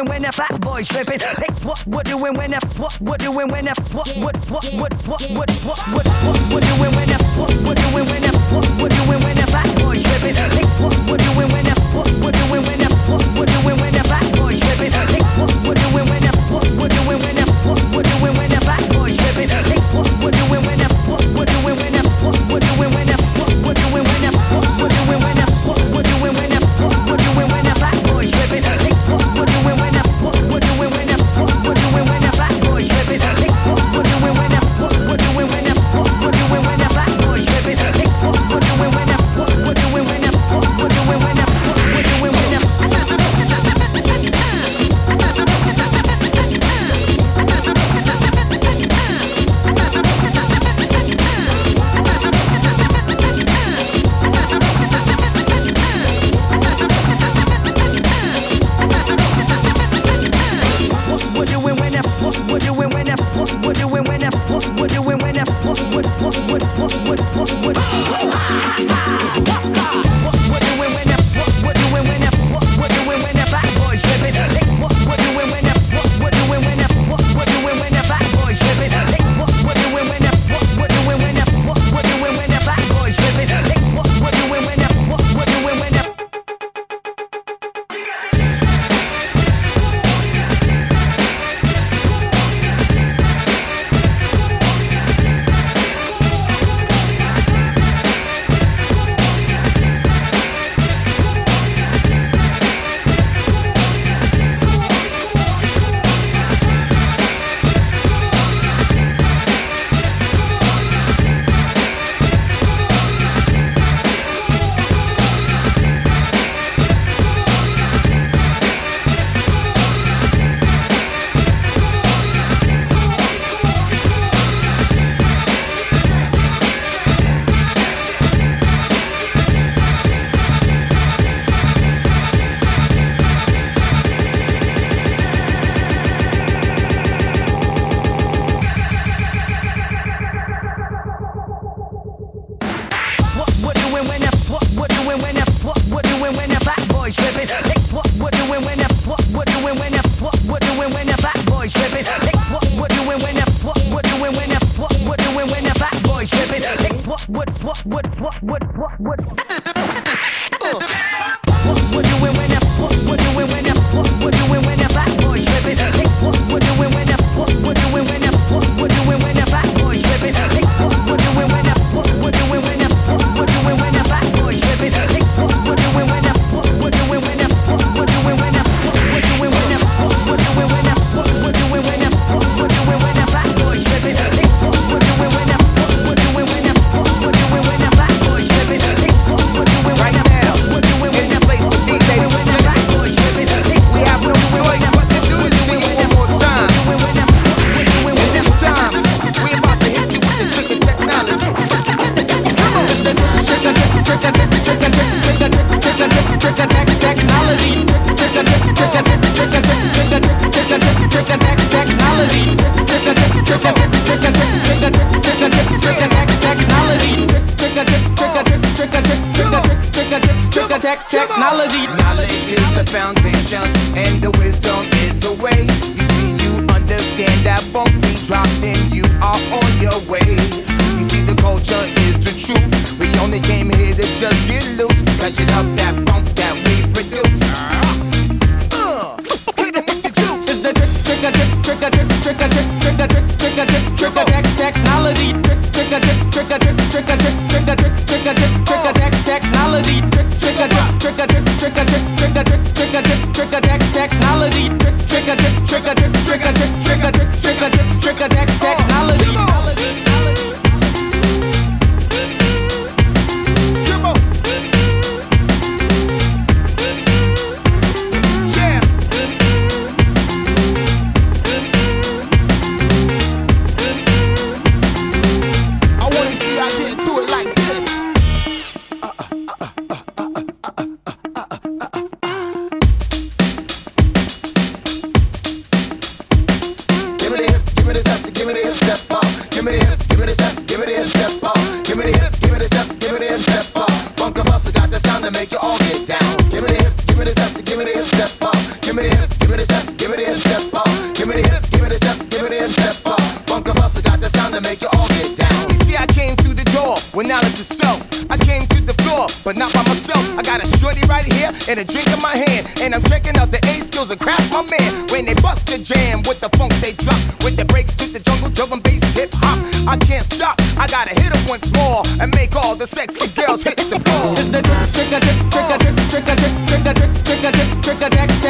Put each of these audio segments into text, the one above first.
doing when the fat boys tripping. It's what we're doing when the what we're doing when the what what what what what what what what we're doing when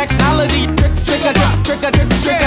technology. Trick, trick, trick, trick, trick, trick,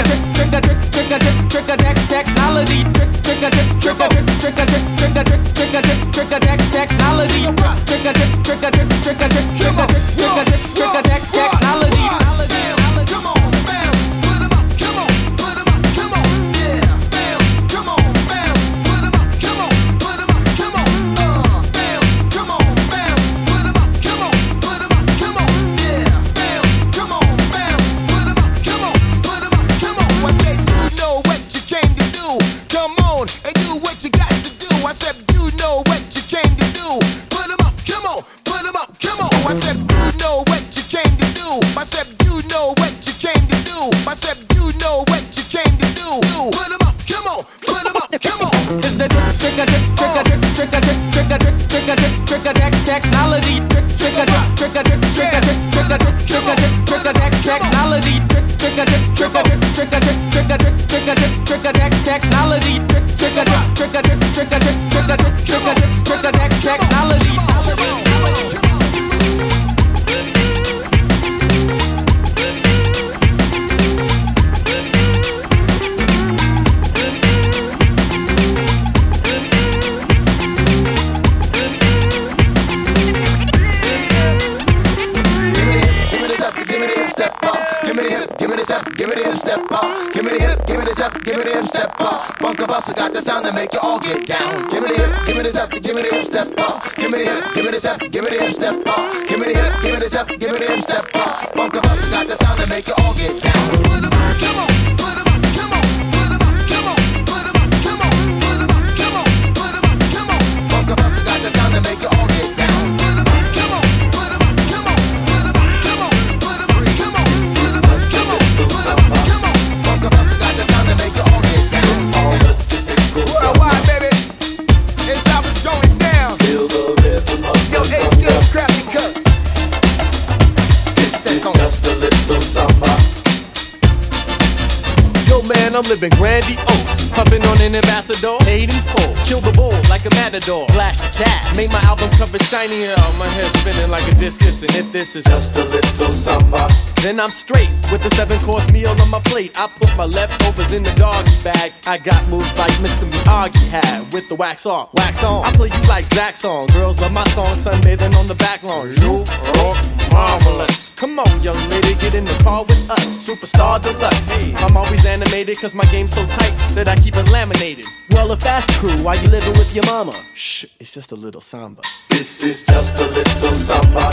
I'm living grandiose. Puffin' on an ambassador, paid in full. Kill the bull like a matador. The cat, make my album cover shiny. Oh, my head spinning like a discus. And if this is just a little samba, then I'm straight with a seven course meal on my plate. I put my leftovers in the doggy bag. I got moves like Mr. Miyagi had with the wax on. wax on. I play you like Zach song. Girls love my song, sunbathing on the back lawn. You rock marvelous. Come on, young lady, get in the car with us. Superstar deluxe. I'm always animated cause my game's so tight that I keep it laminated. Well, if that's true, why you living with your mama? Shh, it's just a little samba. This is just a little samba.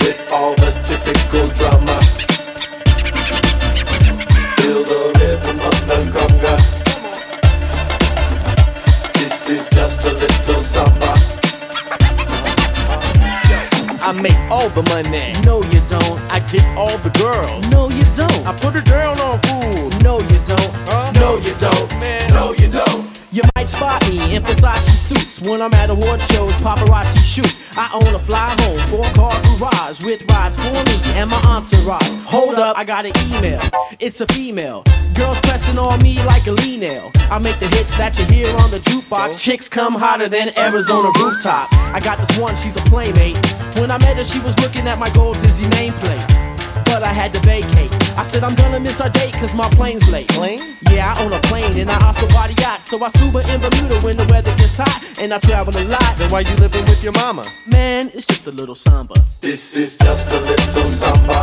With all the typical drama. Feel the rhythm of the conga. This is just a little samba. I make all the money. No, you don't. I get all the girls. No, you don't. I put her down on fools. No, you don't. Huh? No, you don't. Man, no, you don't. You might spot me in Versace suits when I'm at award shows, paparazzi shoot. I own a fly home, four car garage with rides for me and my entourage. Hold up, I got an email. It's a female. Girls pressing on me like a lean nail. I make the hits that you hear on the jukebox. Chicks come hotter than Arizona rooftops. I got this one, she's a playmate. When I met her, she was looking at my gold Dizzy nameplate but I had to vacate. I said I'm gonna miss our date cause my plane's late. Plane? Yeah, I own a plane and I also body yacht. So I scuba in Bermuda when the weather gets hot and I travel a lot. Then why you living with your mama? Man, it's just a little samba. This is just a little samba.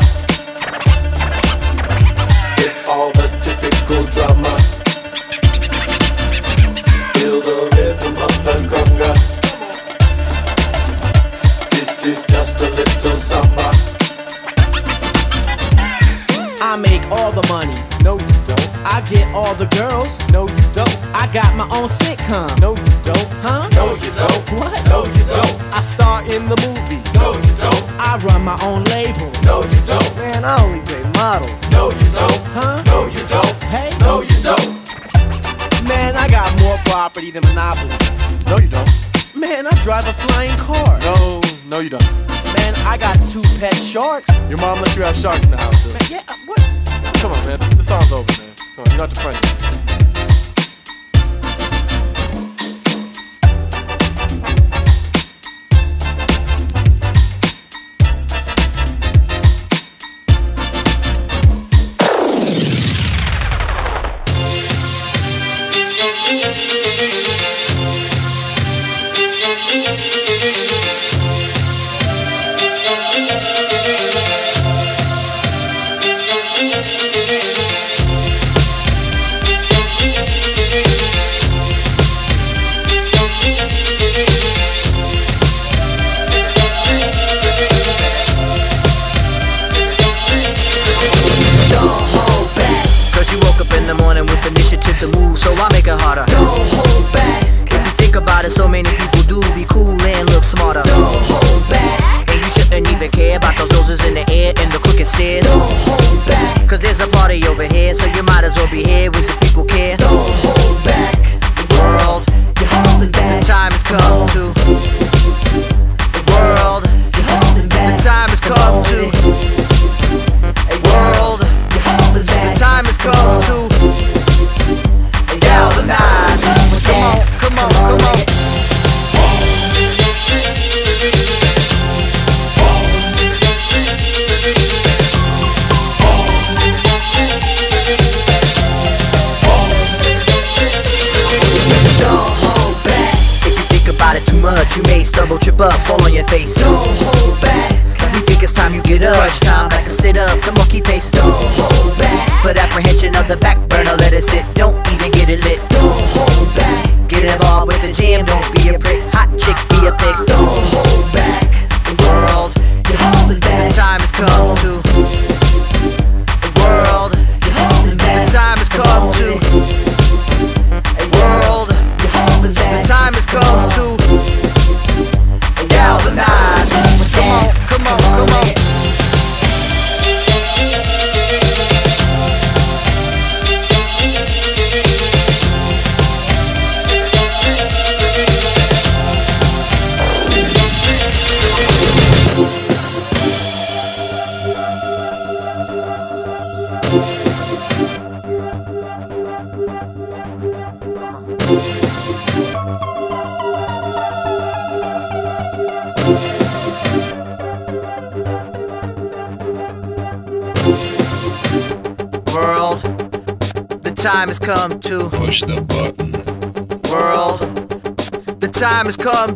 With all the typical drama. Feel the rhythm of the conga. This is just a little samba. I make all the money. No, you don't. I get all the girls. No, you don't. I got my own sitcom. No, you don't. Huh? No, you don't. What? No, you don't. I star in the movies. No, you don't. I run my own label. No, you don't. Man, I only date models. No, you don't. Huh? No, you don't. Hey? No, you don't. Man, I got more property than Monopoly. No, you don't. Man, I drive a flying car. No, no, you don't. Man, I got two pet sharks. Your mom let you have sharks in the house, too. Man, yeah, uh, what? Come on, man. The song's over, man. Come on, you're not the friend.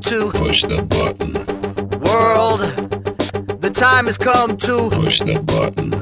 To. Push the button. World, the time has come to. Push the button.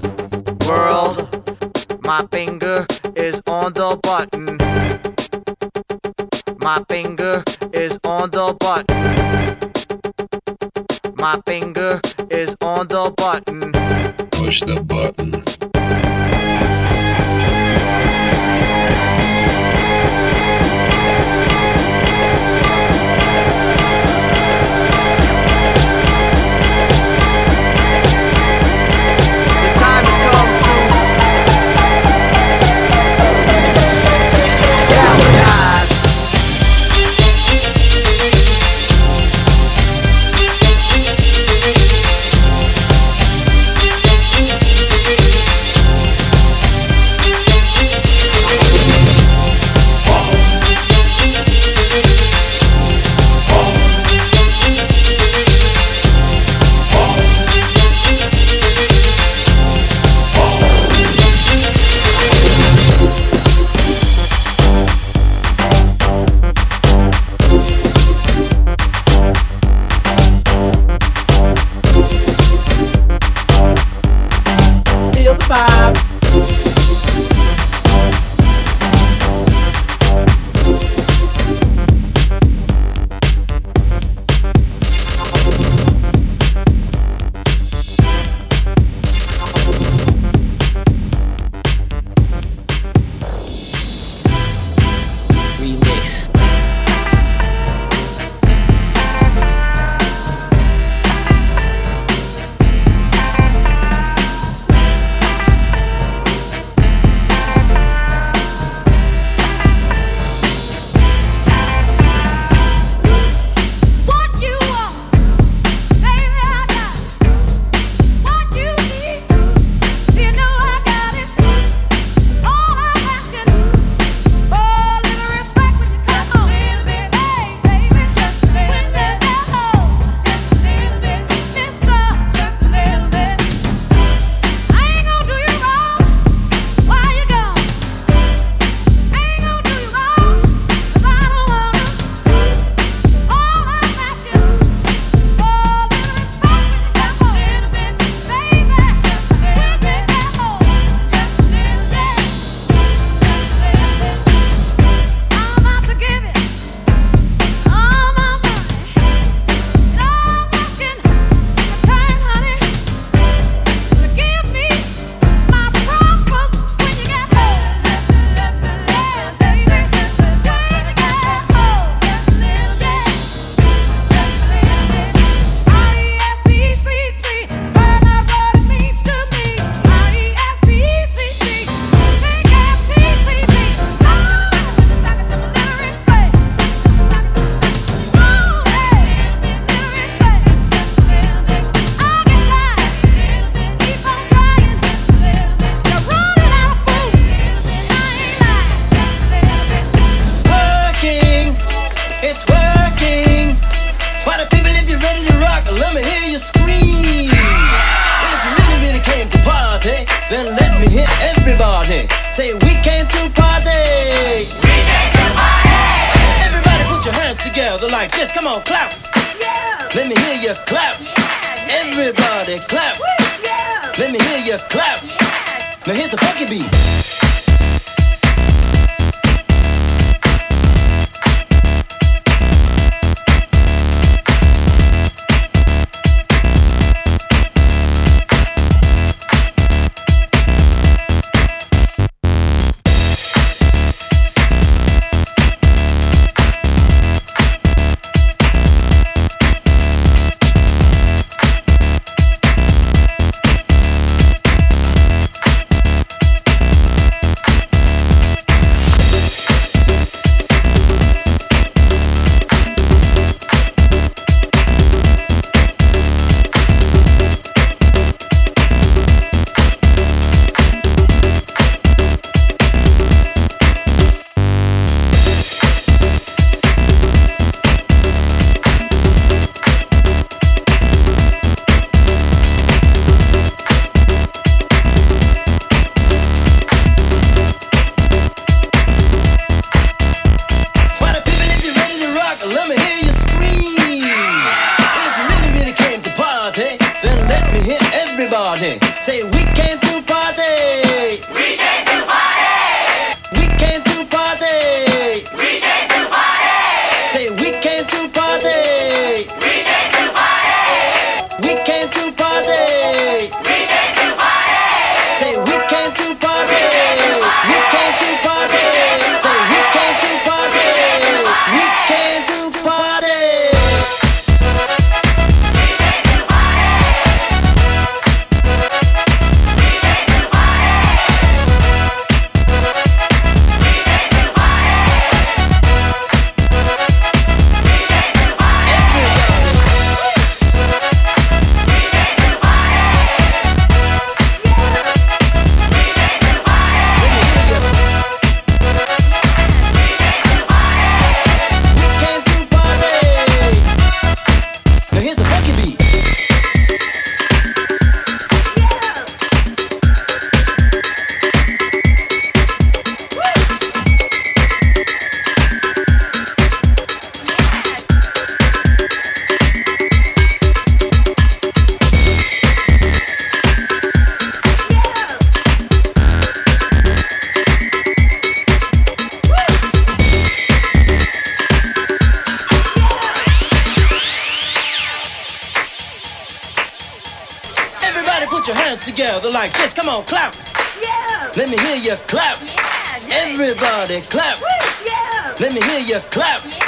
clap. Yeah, nice. Everybody clap. Woo, yeah. Let me hear you clap. Yeah.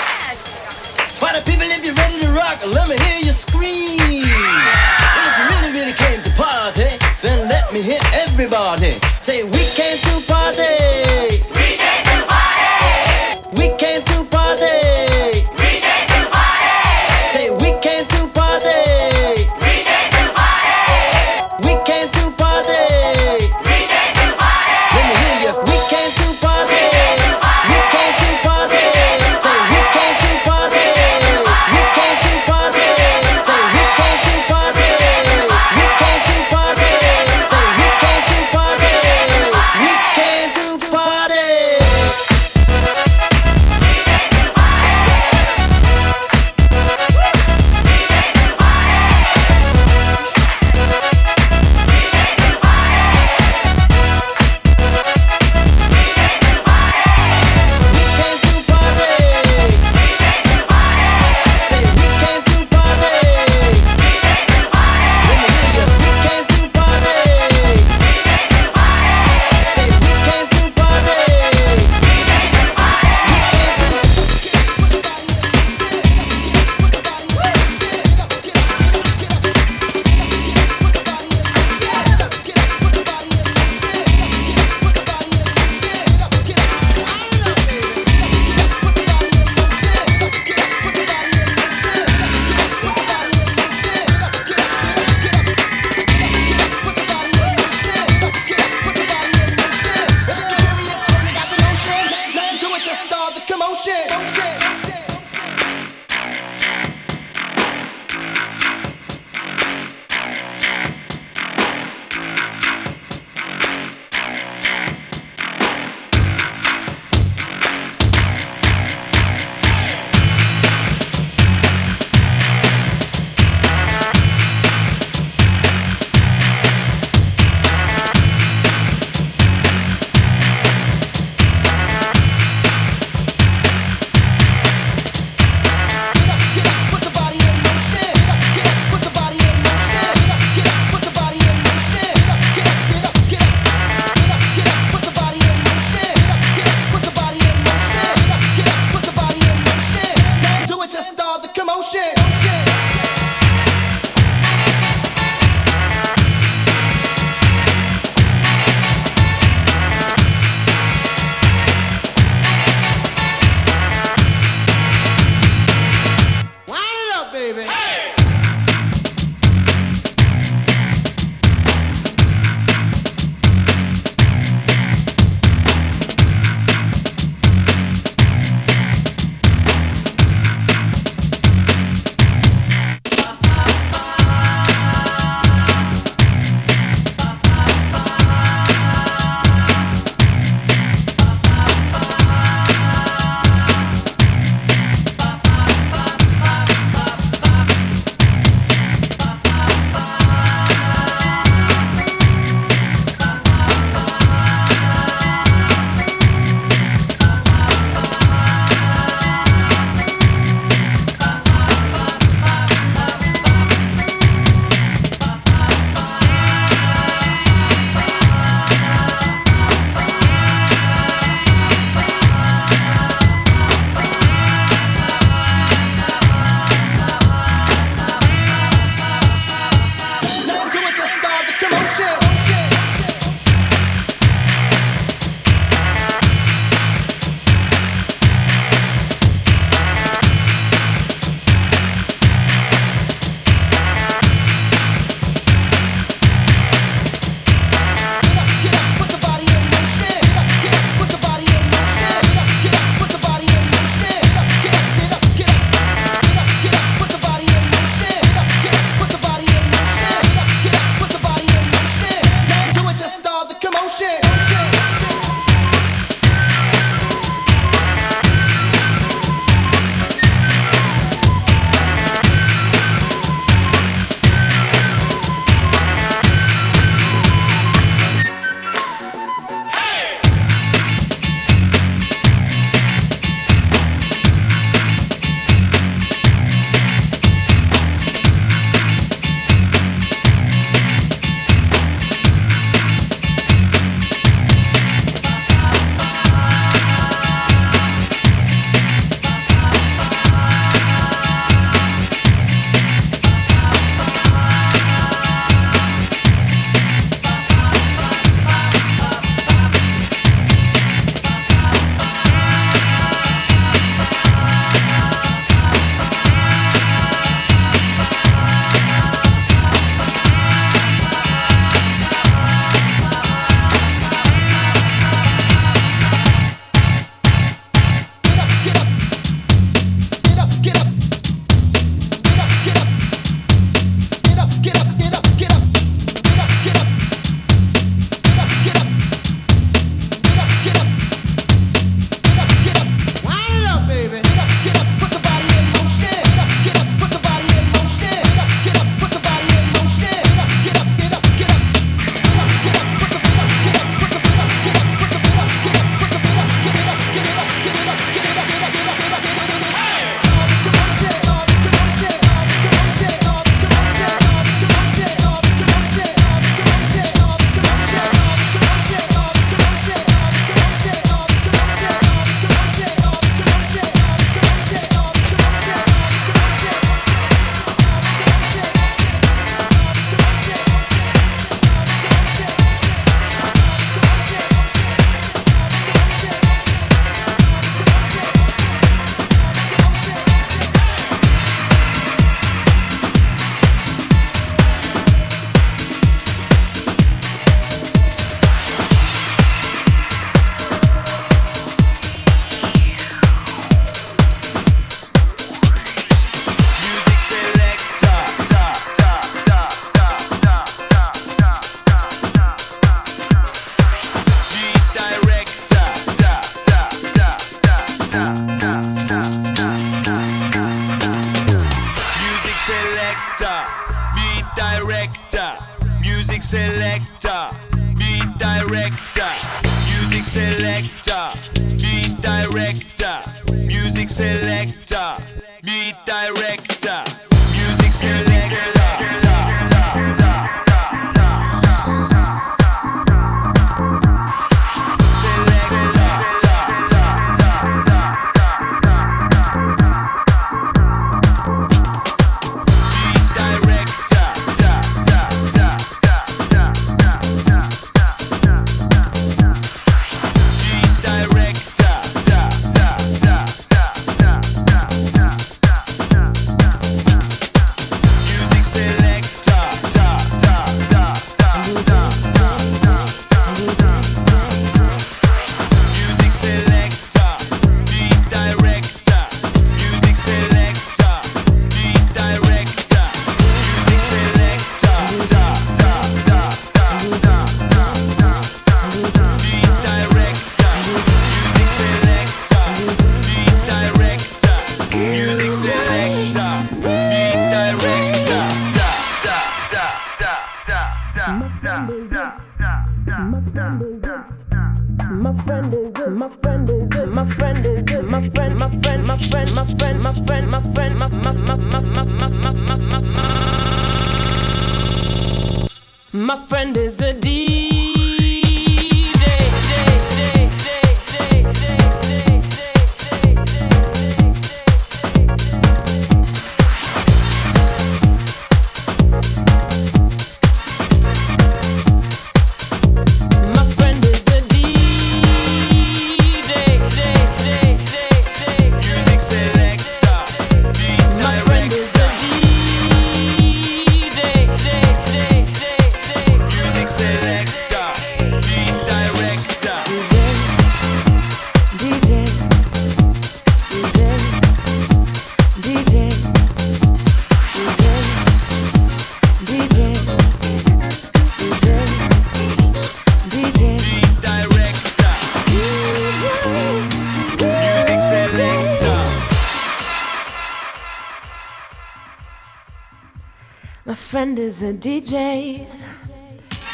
DJ,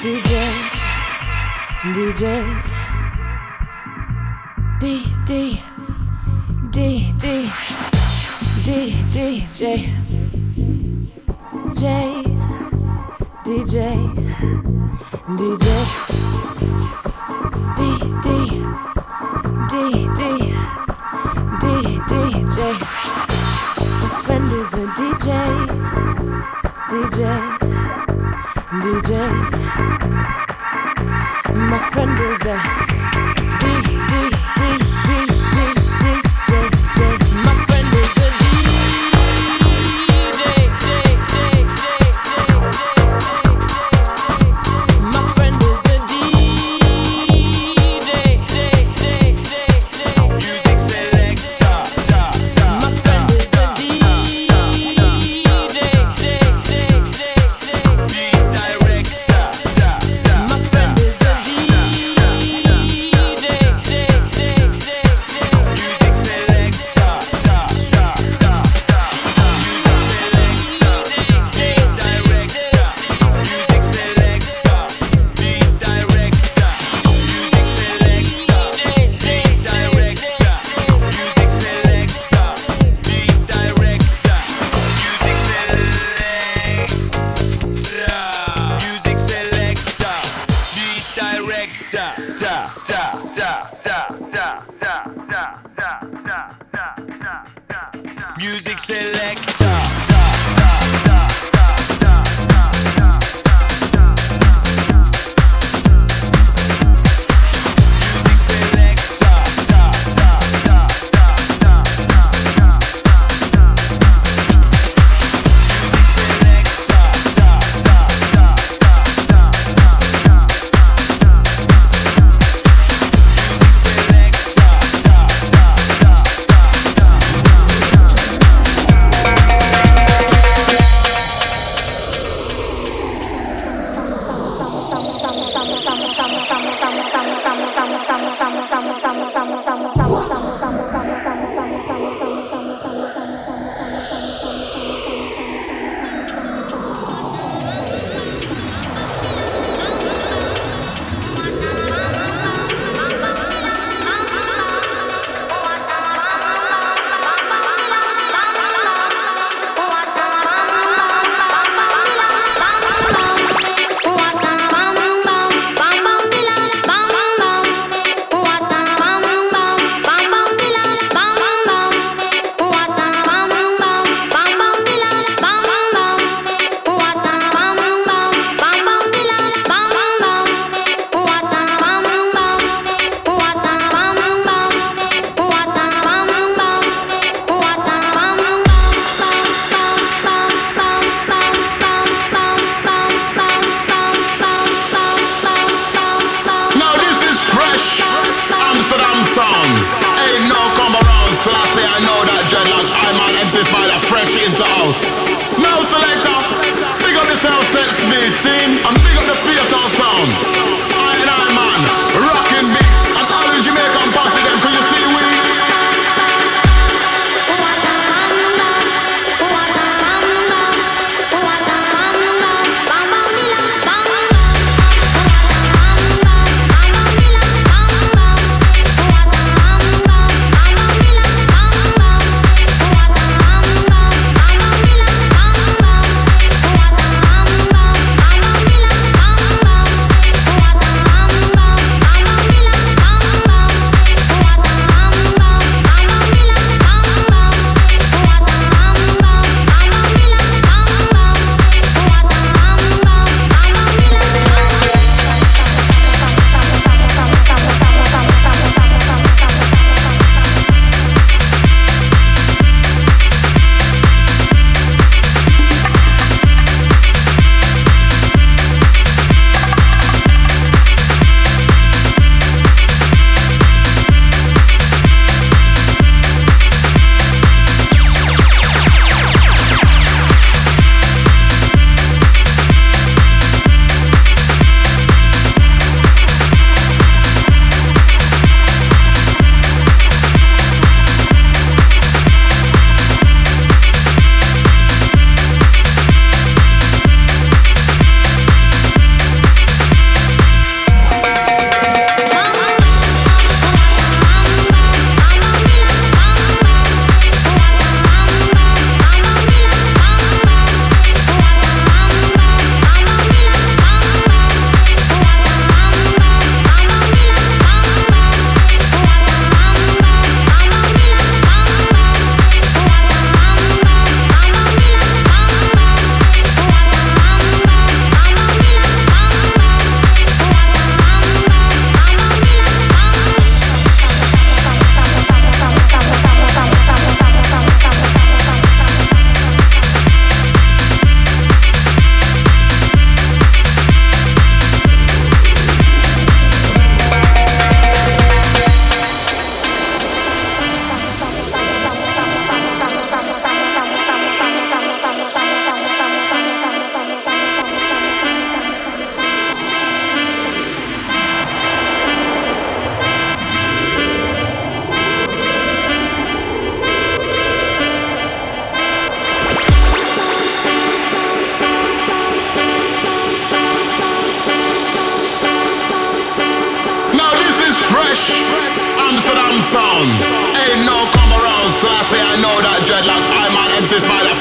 DJ, DJ, D, D, D, D, D, D, J, J, DJ, DJ. My friend is a. da da da da da da da da da da da da da music selector.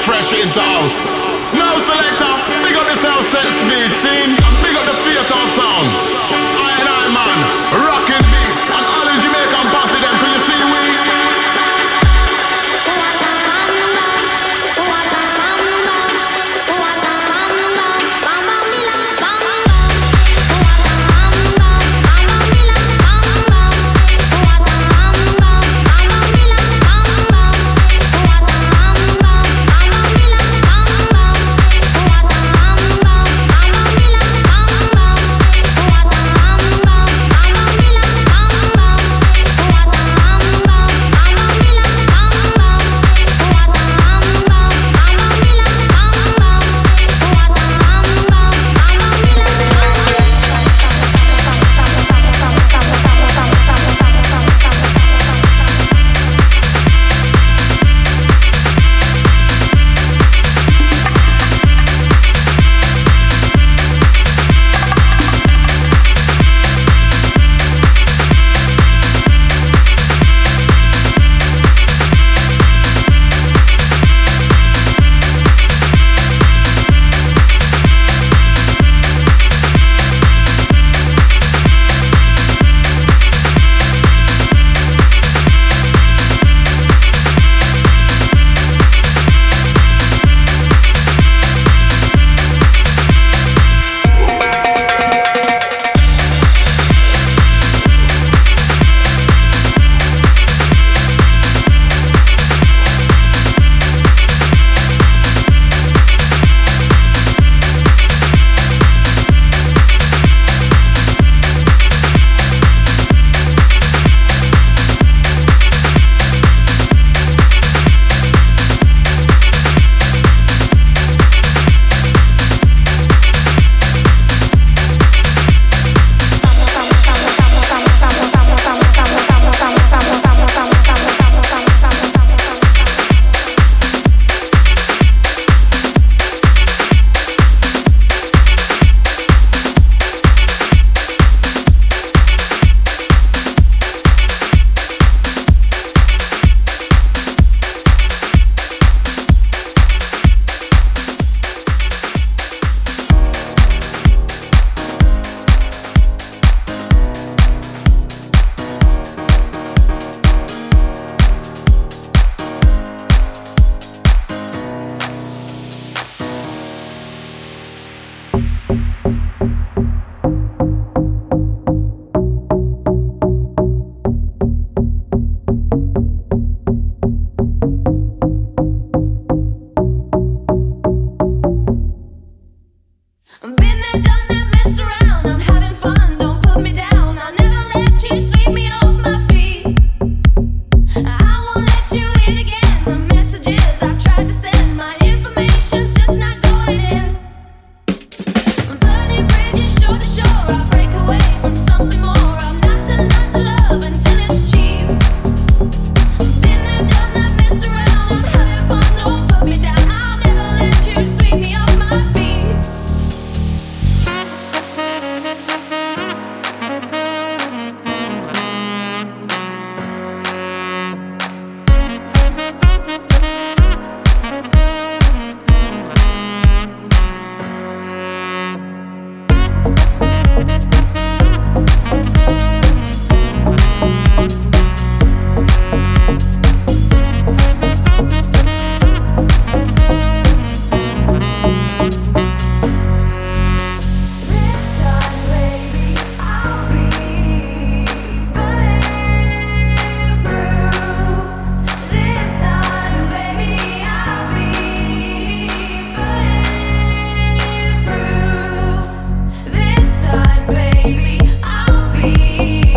fresh in house. Now selector, big up yourself, sense beat, team. Big up the theater sound.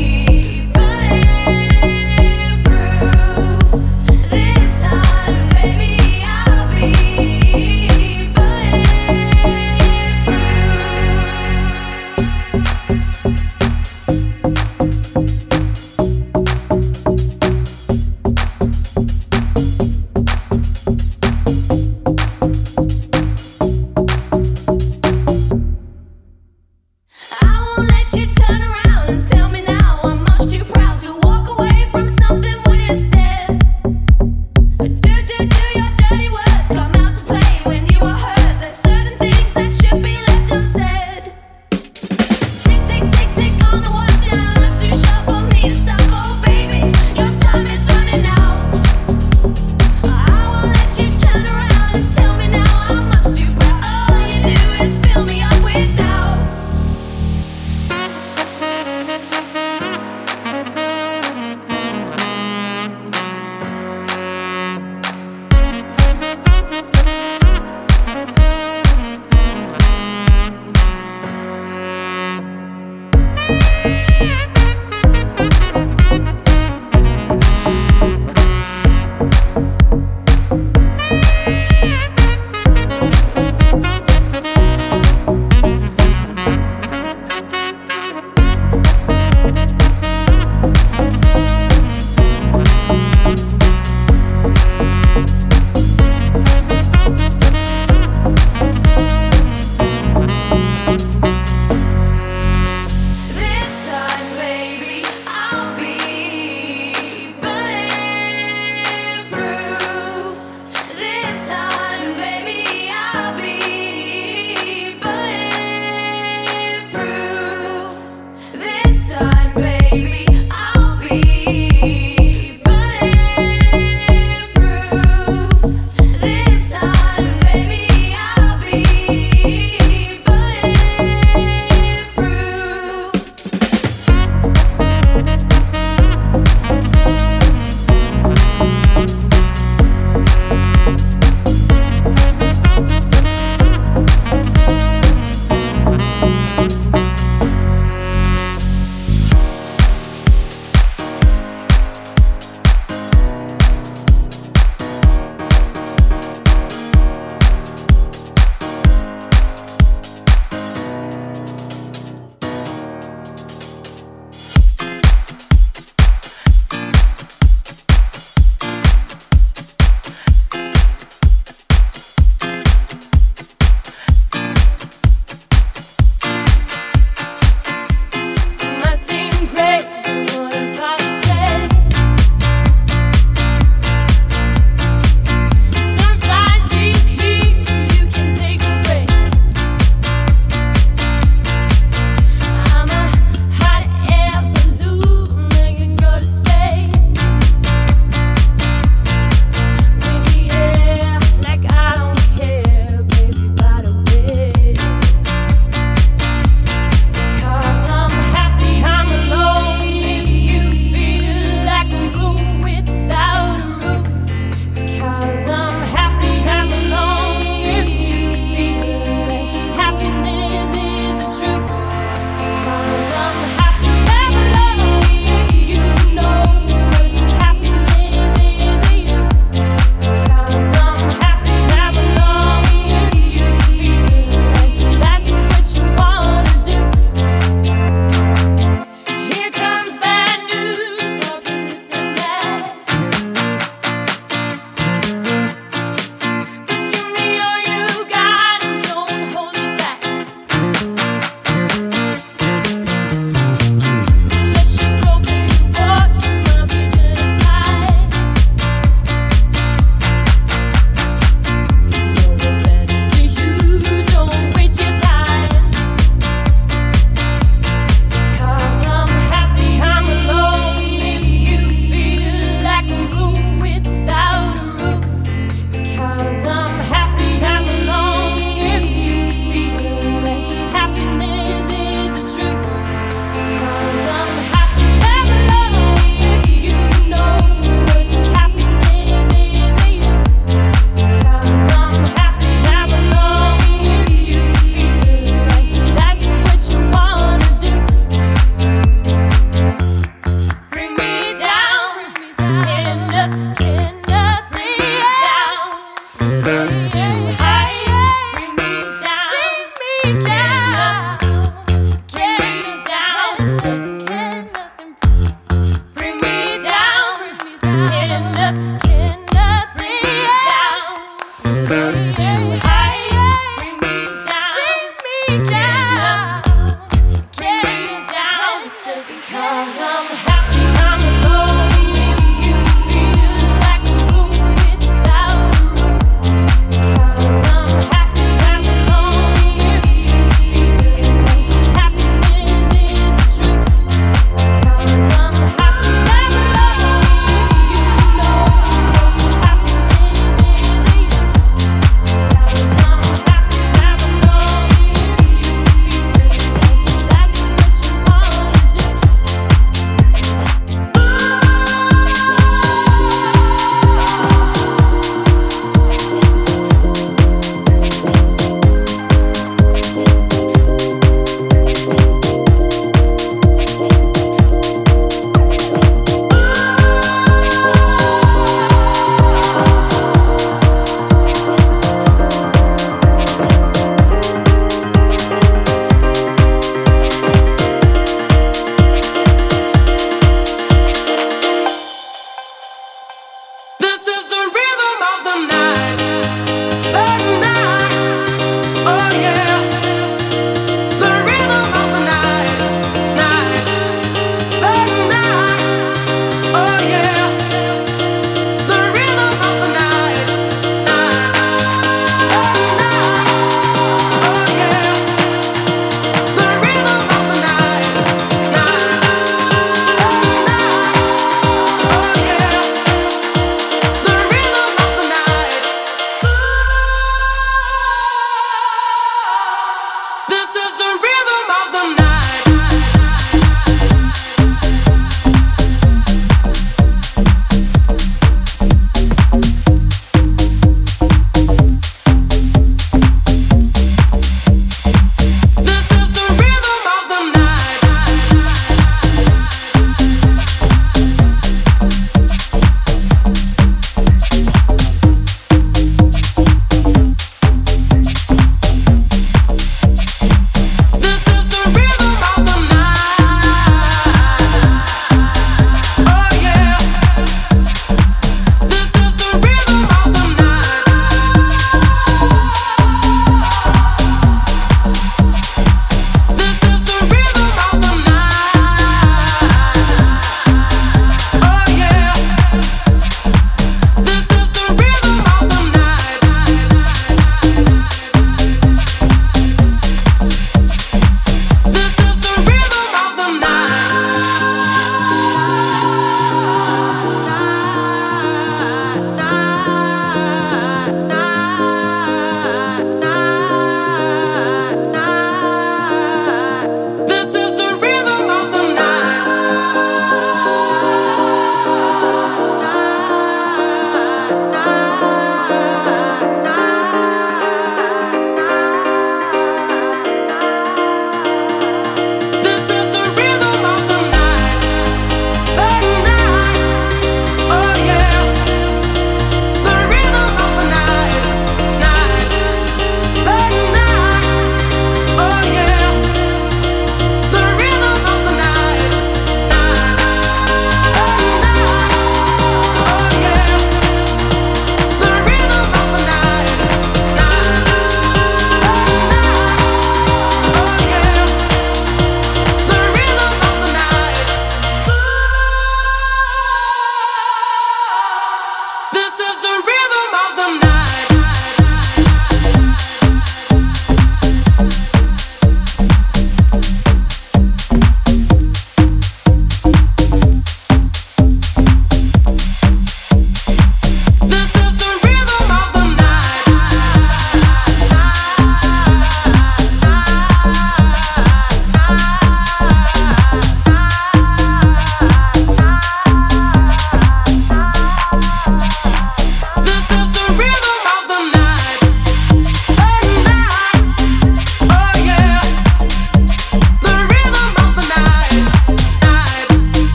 Be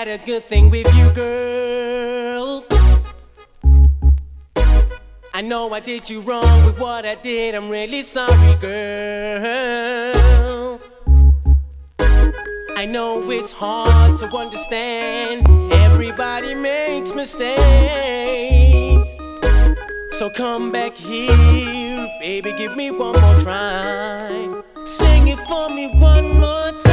had a good thing with you, girl. I know I did you wrong with what I did. I'm really sorry, girl. I know it's hard to understand. Everybody makes mistakes. So come back here, baby, give me one more try. Sing it for me one more time.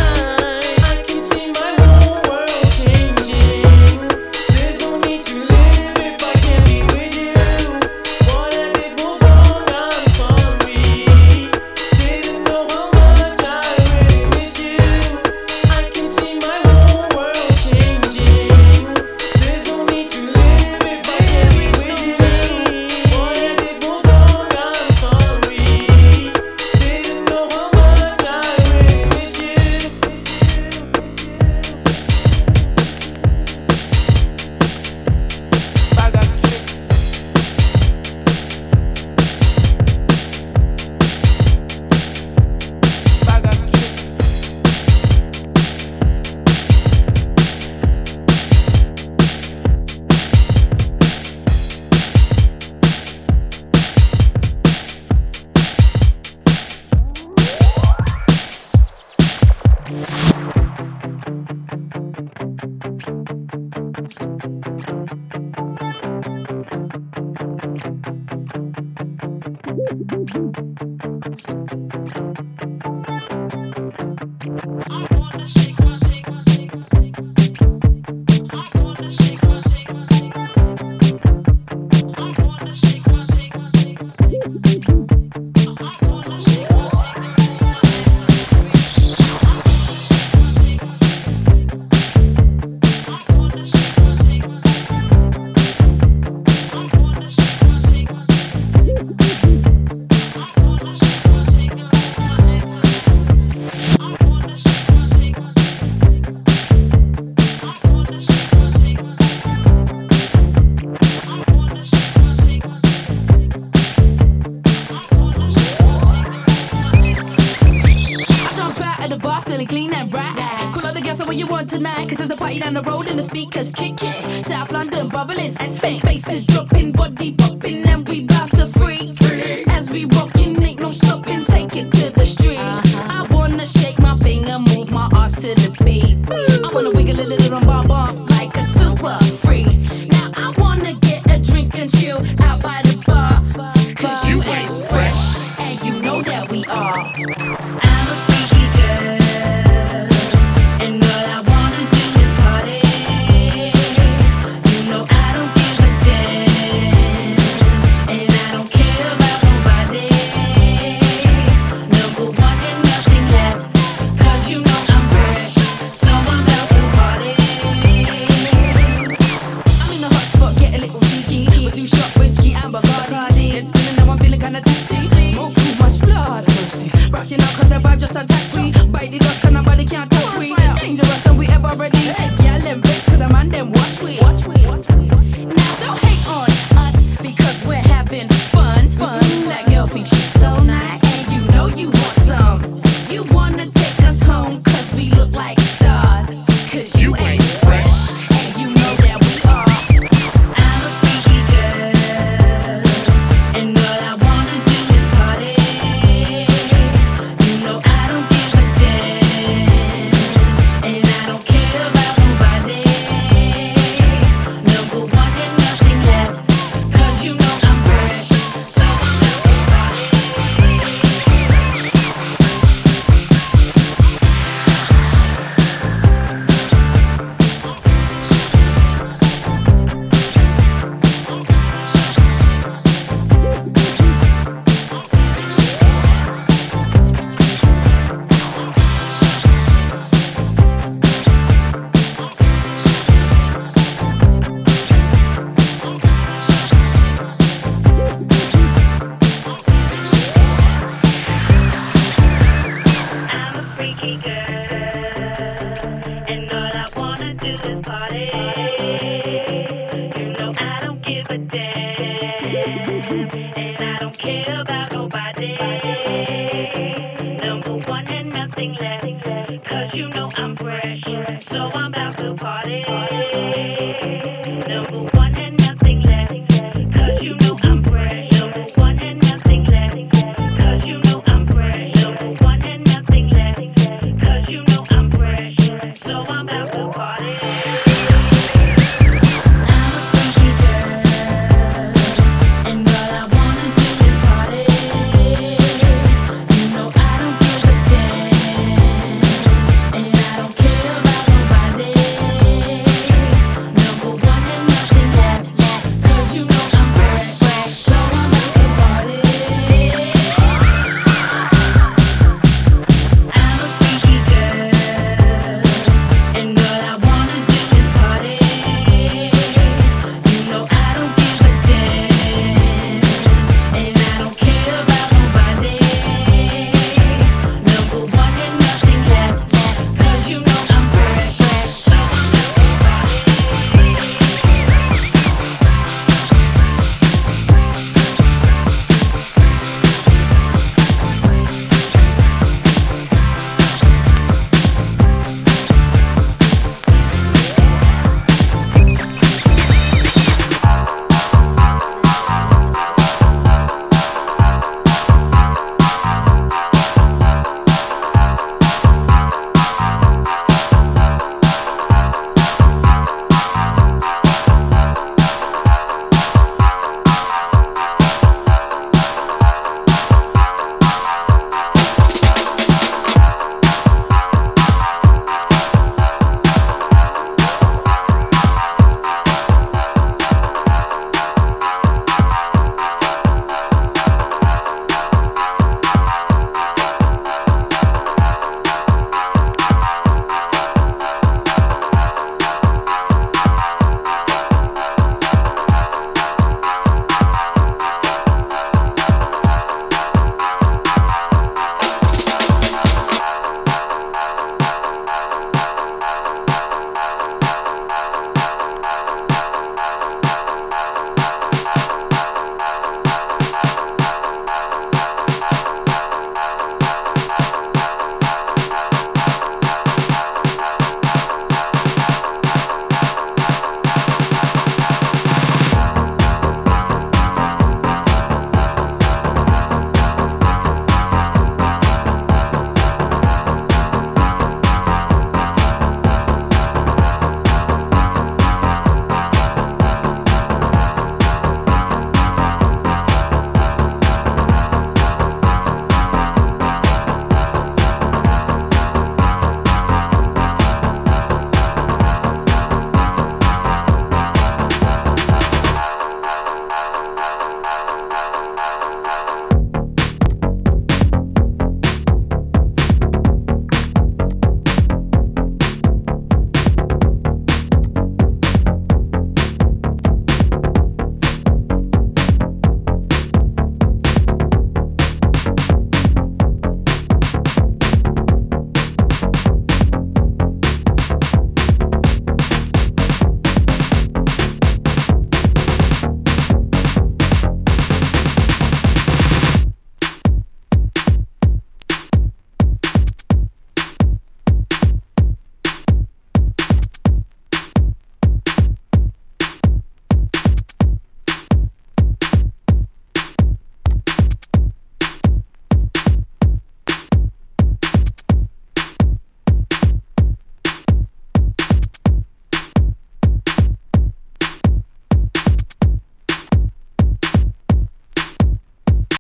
speakers kicking. South London bubbling and ting.